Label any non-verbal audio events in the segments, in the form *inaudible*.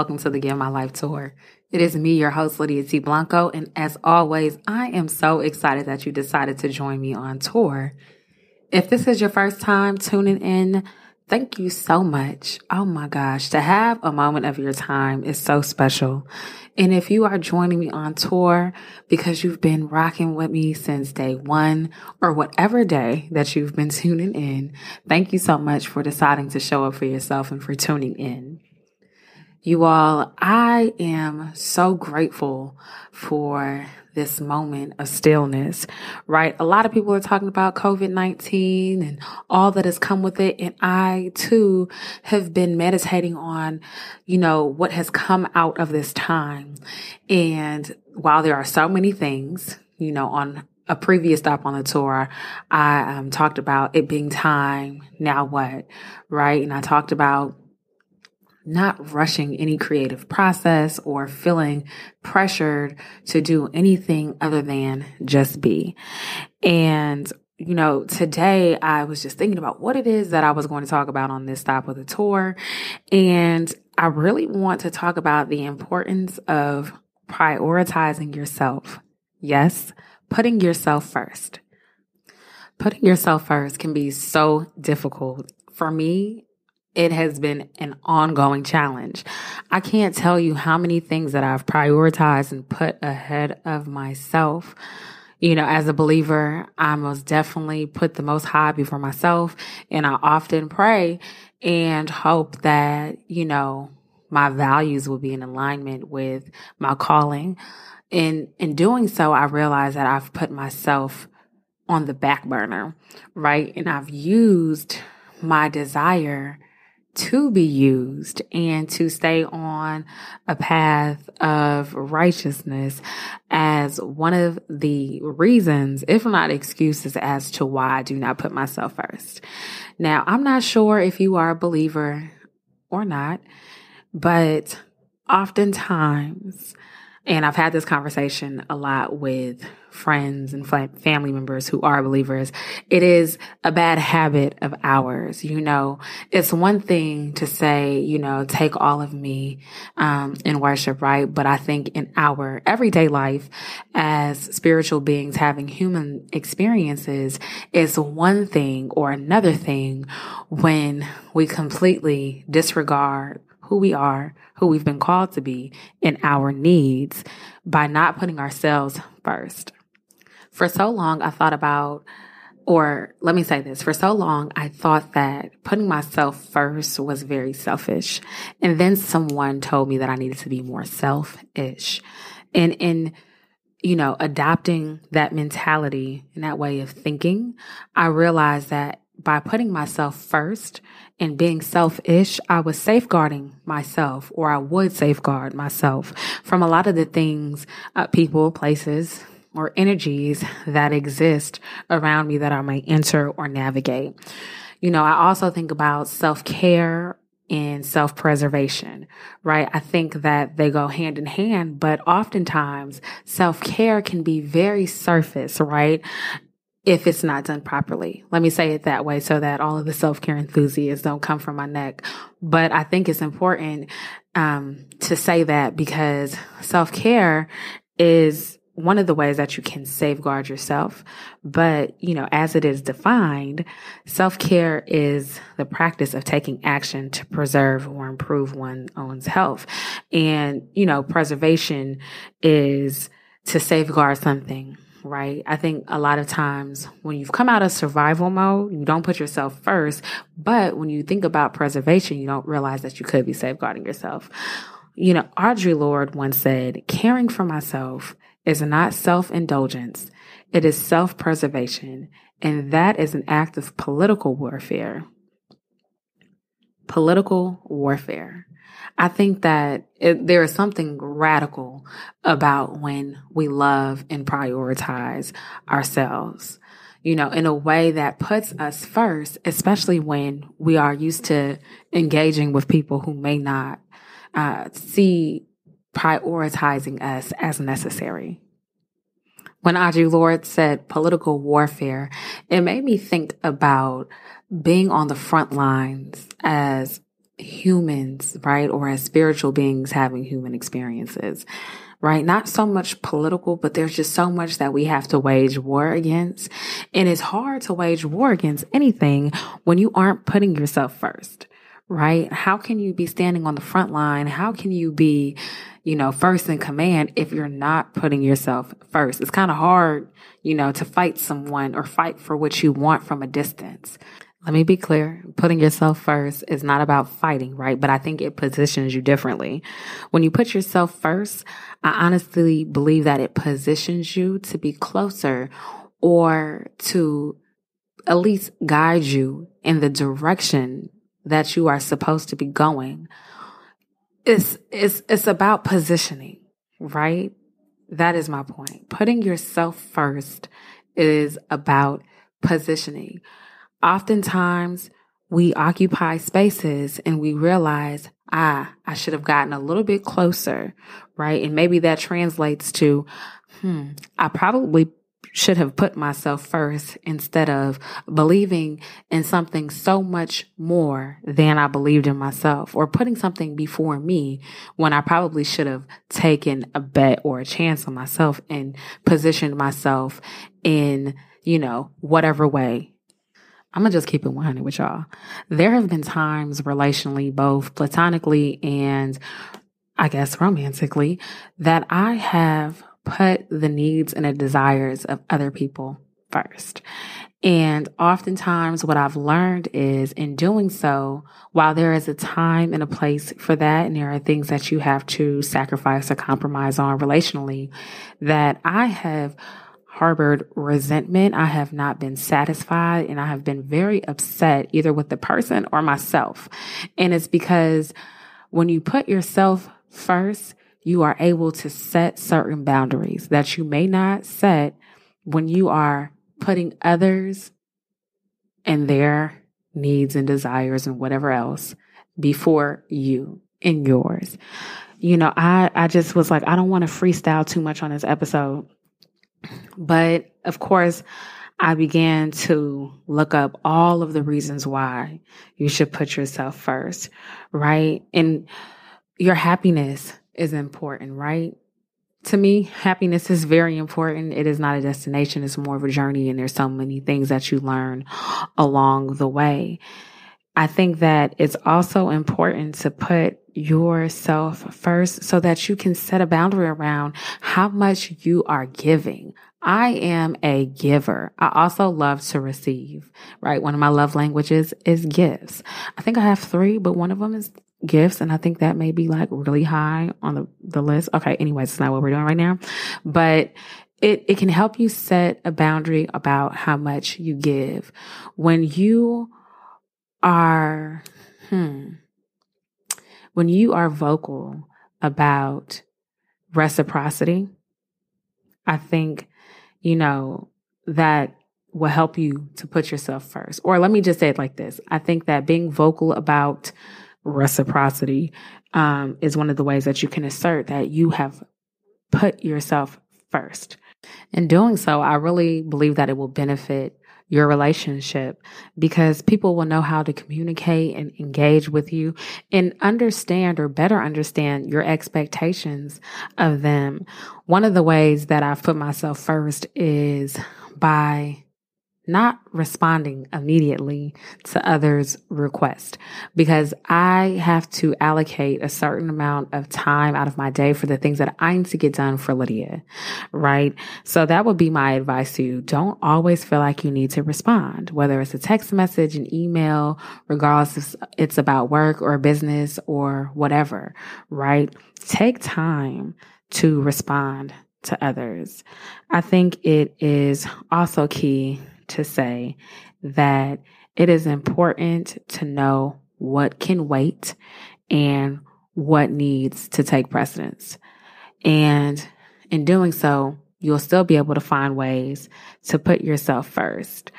Welcome to the Get My Life Tour. It is me, your host, Lydia T. Blanco, and as always, I am so excited that you decided to join me on tour. If this is your first time tuning in, thank you so much. Oh my gosh, to have a moment of your time is so special. And if you are joining me on tour because you've been rocking with me since day one or whatever day that you've been tuning in, thank you so much for deciding to show up for yourself and for tuning in. You all, I am so grateful for this moment of stillness, right? A lot of people are talking about COVID 19 and all that has come with it. And I too have been meditating on, you know, what has come out of this time. And while there are so many things, you know, on a previous stop on the tour, I um, talked about it being time. Now what? Right. And I talked about not rushing any creative process or feeling pressured to do anything other than just be. And you know, today I was just thinking about what it is that I was going to talk about on this stop of the tour. And I really want to talk about the importance of prioritizing yourself. Yes, putting yourself first. Putting yourself first can be so difficult. For me, it has been an ongoing challenge. I can't tell you how many things that I've prioritized and put ahead of myself. You know, as a believer, I most definitely put the most high before myself. And I often pray and hope that, you know, my values will be in alignment with my calling. And in doing so, I realize that I've put myself on the back burner, right? And I've used my desire to be used and to stay on a path of righteousness as one of the reasons, if not excuses, as to why I do not put myself first. Now, I'm not sure if you are a believer or not, but oftentimes, and I've had this conversation a lot with friends and family members who are believers. It is a bad habit of ours. You know, it's one thing to say, you know, take all of me, um, in worship, right? But I think in our everyday life as spiritual beings having human experiences it's one thing or another thing when we completely disregard who we are, who we've been called to be, and our needs by not putting ourselves first. For so long, I thought about, or let me say this, for so long, I thought that putting myself first was very selfish. And then someone told me that I needed to be more selfish. And in, you know, adopting that mentality and that way of thinking, I realized that by putting myself first and being selfish, I was safeguarding myself, or I would safeguard myself from a lot of the things, uh, people, places, or energies that exist around me that I may enter or navigate. You know, I also think about self care and self preservation, right? I think that they go hand in hand, but oftentimes self care can be very surface, right? If it's not done properly. Let me say it that way so that all of the self care enthusiasts don't come from my neck. But I think it's important um, to say that because self care is one of the ways that you can safeguard yourself. But, you know, as it is defined, self care is the practice of taking action to preserve or improve one's own health. And, you know, preservation is to safeguard something right? I think a lot of times when you've come out of survival mode, you don't put yourself first. But when you think about preservation, you don't realize that you could be safeguarding yourself. You know, Audre Lorde once said, caring for myself is not self indulgence. It is self preservation And that is an act of political warfare. Political warfare. I think that it, there is something radical about when we love and prioritize ourselves, you know, in a way that puts us first, especially when we are used to engaging with people who may not uh, see prioritizing us as necessary. When Audre Lorde said political warfare, it made me think about being on the front lines as humans, right? Or as spiritual beings having human experiences, right? Not so much political, but there's just so much that we have to wage war against. And it's hard to wage war against anything when you aren't putting yourself first, right? How can you be standing on the front line? How can you be, you know, first in command if you're not putting yourself first? It's kind of hard, you know, to fight someone or fight for what you want from a distance. Let me be clear. Putting yourself first is not about fighting, right? But I think it positions you differently. When you put yourself first, I honestly believe that it positions you to be closer or to at least guide you in the direction that you are supposed to be going. It's, it's, it's about positioning, right? That is my point. Putting yourself first is about positioning oftentimes we occupy spaces and we realize, ah, I should have gotten a little bit closer, right? And maybe that translates to, hmm, I probably should have put myself first instead of believing in something so much more than I believed in myself or putting something before me when I probably should have taken a bet or a chance on myself and positioned myself in, you know, whatever way I'm gonna just keep it 100 with y'all. There have been times relationally, both platonically and I guess romantically, that I have put the needs and the desires of other people first. And oftentimes, what I've learned is in doing so, while there is a time and a place for that, and there are things that you have to sacrifice or compromise on relationally, that I have harbored resentment. I have not been satisfied and I have been very upset either with the person or myself. And it's because when you put yourself first, you are able to set certain boundaries that you may not set when you are putting others and their needs and desires and whatever else before you and yours. You know, I, I just was like, I don't want to freestyle too much on this episode but of course, I began to look up all of the reasons why you should put yourself first, right? And your happiness is important, right? To me, happiness is very important. It is not a destination, it's more of a journey, and there's so many things that you learn along the way. I think that it's also important to put yourself first so that you can set a boundary around how much you are giving. I am a giver. I also love to receive, right? One of my love languages is gifts. I think I have three, but one of them is gifts. And I think that may be like really high on the, the list. Okay. Anyways, it's not what we're doing right now, but it, it can help you set a boundary about how much you give. When you are, hmm, when you are vocal about reciprocity, I think, you know, that will help you to put yourself first. Or let me just say it like this. I think that being vocal about reciprocity um, is one of the ways that you can assert that you have put yourself first. In doing so, I really believe that it will benefit your relationship because people will know how to communicate and engage with you and understand or better understand your expectations of them. One of the ways that I've put myself first is by not responding immediately to others' requests because I have to allocate a certain amount of time out of my day for the things that I need to get done for Lydia, right? So that would be my advice to you. Don't always feel like you need to respond, whether it's a text message, an email, regardless if it's about work or business or whatever, right? Take time to respond to others. I think it is also key to say that it is important to know what can wait and what needs to take precedence. And in doing so, you'll still be able to find ways to put yourself first.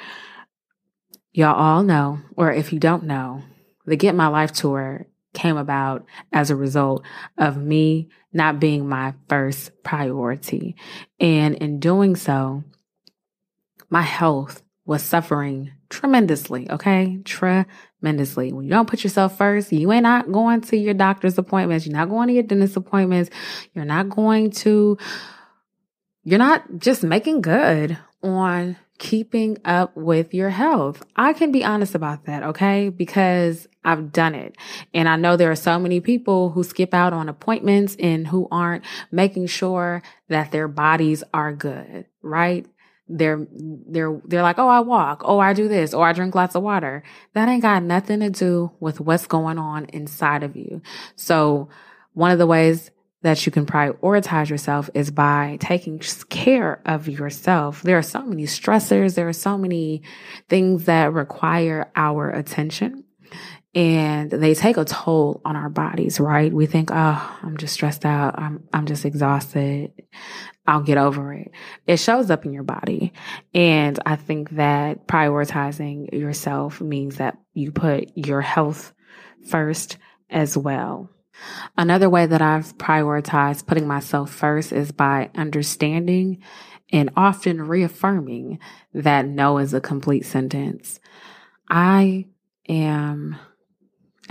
Y'all all know, or if you don't know, the Get My Life tour came about as a result of me not being my first priority. And in doing so, my health was suffering tremendously, okay? Tremendously. When you don't put yourself first, you ain't not going to your doctor's appointments, you're not going to your dentist appointments, you're not going to, you're not just making good on keeping up with your health. I can be honest about that, okay? Because I've done it. And I know there are so many people who skip out on appointments and who aren't making sure that their bodies are good, right? They're, they're, they're like, oh, I walk. Oh, I do this. Or I drink lots of water. That ain't got nothing to do with what's going on inside of you. So one of the ways that you can prioritize yourself is by taking care of yourself. There are so many stressors. There are so many things that require our attention and they take a toll on our bodies, right? We think, oh, I'm just stressed out. I'm, I'm just exhausted. I'll get over it. It shows up in your body. And I think that prioritizing yourself means that you put your health first as well. Another way that I've prioritized putting myself first is by understanding and often reaffirming that no is a complete sentence. I am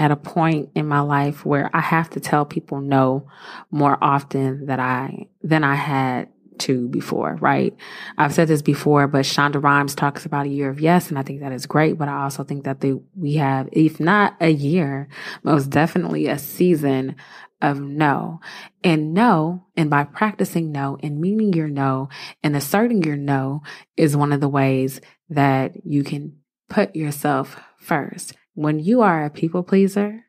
at a point in my life where I have to tell people no more often than I than I had to before, right? I've said this before, but Shonda Rhimes talks about a year of yes, and I think that is great. But I also think that the, we have, if not a year, most definitely a season of no. And no, and by practicing no and meaning your no and asserting your no is one of the ways that you can put yourself first. When you are a people pleaser,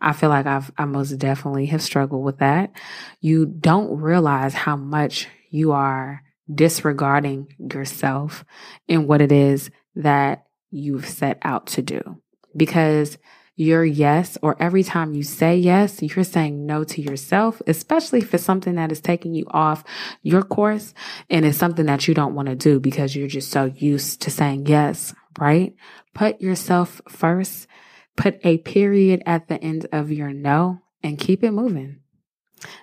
I feel like I've, I most definitely have struggled with that. You don't realize how much you are disregarding yourself and what it is that you've set out to do. Because your yes, or every time you say yes, you're saying no to yourself, especially if it's something that is taking you off your course and it's something that you don't want to do because you're just so used to saying yes, right? Put yourself first, put a period at the end of your no, and keep it moving.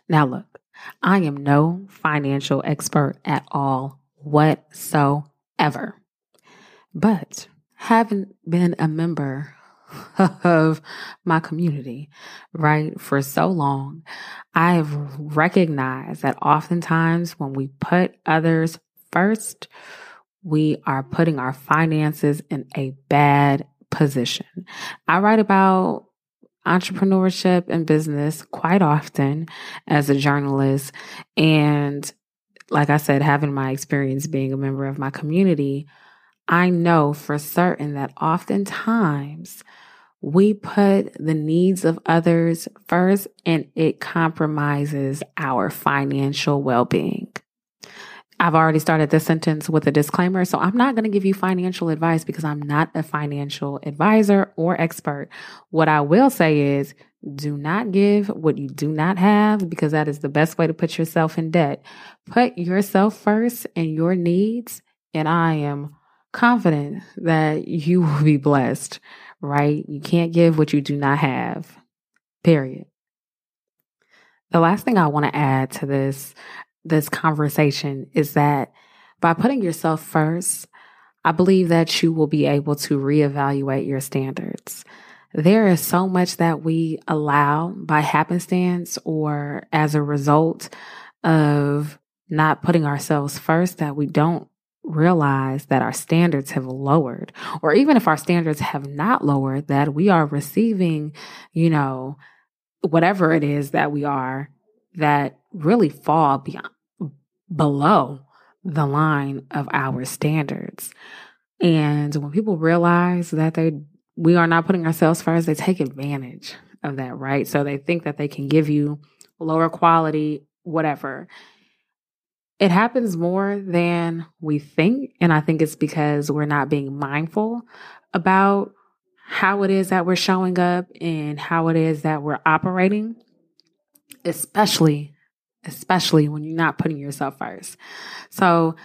Now, look, I am no financial expert at all whatsoever. But having been a member *laughs* of my community, right, for so long, I've recognized that oftentimes when we put others first, we are putting our finances in a bad position. I write about entrepreneurship and business quite often as a journalist. And like I said, having my experience being a member of my community, I know for certain that oftentimes we put the needs of others first and it compromises our financial well being. I've already started this sentence with a disclaimer. So I'm not going to give you financial advice because I'm not a financial advisor or expert. What I will say is do not give what you do not have because that is the best way to put yourself in debt. Put yourself first and your needs, and I am confident that you *laughs* will be blessed, right? You can't give what you do not have, period. The last thing I want to add to this this conversation is that by putting yourself first, I believe that you will be able to reevaluate your standards. There is so much that we allow by happenstance or as a result of not putting ourselves first that we don't realize that our standards have lowered. Or even if our standards have not lowered, that we are receiving, you know, whatever it is that we are that really fall beyond, below the line of our standards. And when people realize that they we are not putting ourselves first, they take advantage of that, right? So they think that they can give you lower quality, whatever. it happens more than we think. And I think it's because we're not being mindful about how it is that we're showing up and how it is that we're operating, especially, especially when you're not putting yourself first. So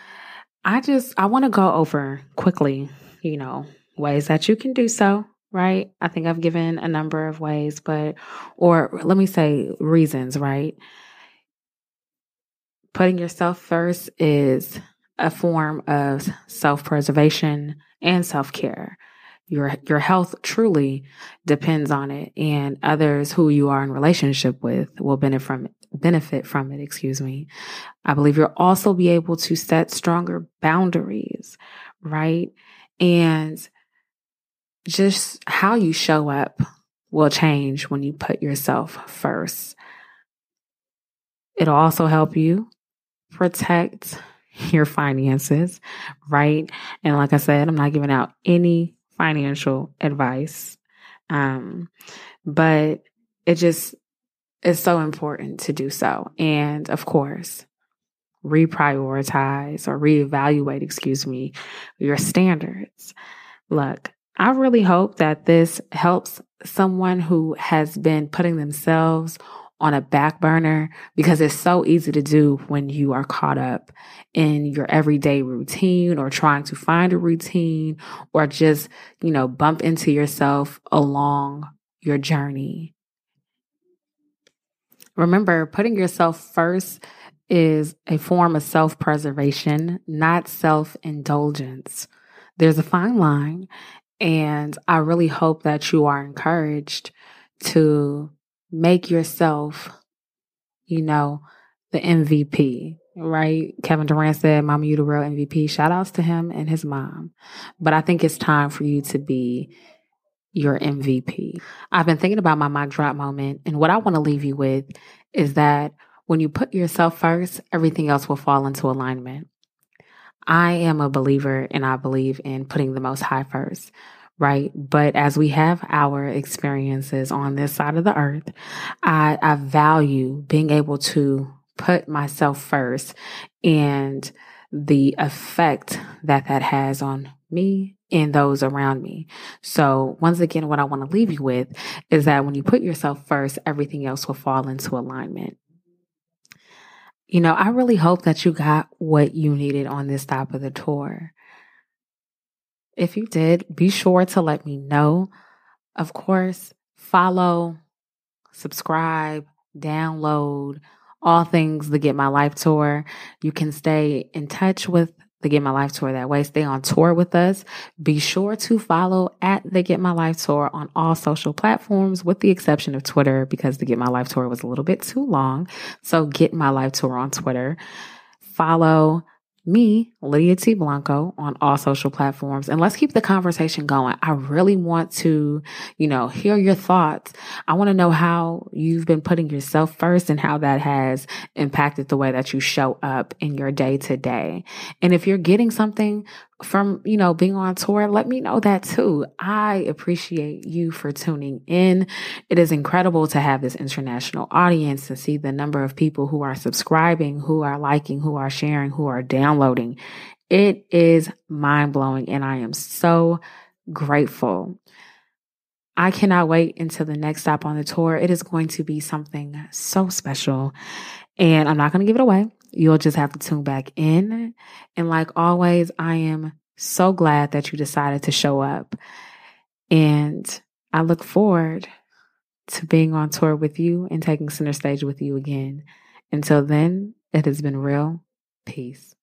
I just, I want to go over quickly, you know, ways that you can do so right? I think I've given a number of ways, but, or let me say reasons, right? Putting yourself first is a form of self preservation and self care. Your, your health truly depends on it and others who you are in relationship with will benefit from benefit from it, excuse me. I believe you'll also be able to set stronger boundaries, right? And just how you show up will change when you put yourself first. It'll also help you protect your finances, right? And like I said, I'm not giving out any financial advice. Um, but it just is so important to do so. And of course, reprioritize or reevaluate, excuse me, your standards. Look, I really hope that this helps someone who has been putting themselves on a back burner because it's so easy to do when you are caught up in your everyday routine or trying to find a routine or just, you know, bump into yourself along your journey. Remember, putting yourself first is a form of self preservation, not self indulgence. There's a fine line, and I really hope that you are encouraged to make yourself, you know, the MVP, right? Kevin Durant said, Mama, you the real MVP. Shout outs to him and his mom. But I think it's time for you to be your MVP. I've been thinking about my mic drop moment, and what I want to leave you with is that when you put yourself first, everything else will fall into alignment. I am a believer and I believe in putting the most high first, right? But as we have our experiences on this side of the earth, I, I value being able to put myself first and the effect that that has on me and those around me. So once again, what I want to leave you with is that when you put yourself first, everything else will fall into alignment. You know, I really hope that you got what you needed on this stop of the tour. If you did, be sure to let me know. Of course, follow, subscribe, download, all things the Get My Life Tour. You can stay in touch with the Get My Life Tour that way. Stay on tour with us. Be sure to follow at the Get My Life Tour on all social platforms, with the exception of Twitter, because the Get My Life Tour was a little bit too long. So Get My Life Tour on Twitter. Follow me, Lydia T. Blanco, on all social platforms. And let's keep the conversation going. I really want to, you know, hear your thoughts. I want to know how you've been putting yourself first and how that has impacted the way that you show up in your day to day. And if you're getting something from, you know, being on tour, let me know that too. I appreciate you for tuning in. It is incredible to have this international audience to see the number of people who are subscribing, who are liking, who are sharing, who are downloading. It is mind blowing and I am so grateful. I cannot wait until the next stop on the tour. It is going to be something so special and I'm not going to give it away. You'll just have to tune back in. And like always, I am so glad that you decided to show up. And I look forward to being on tour with you and taking center stage with you again. Until then, it has been real. Peace.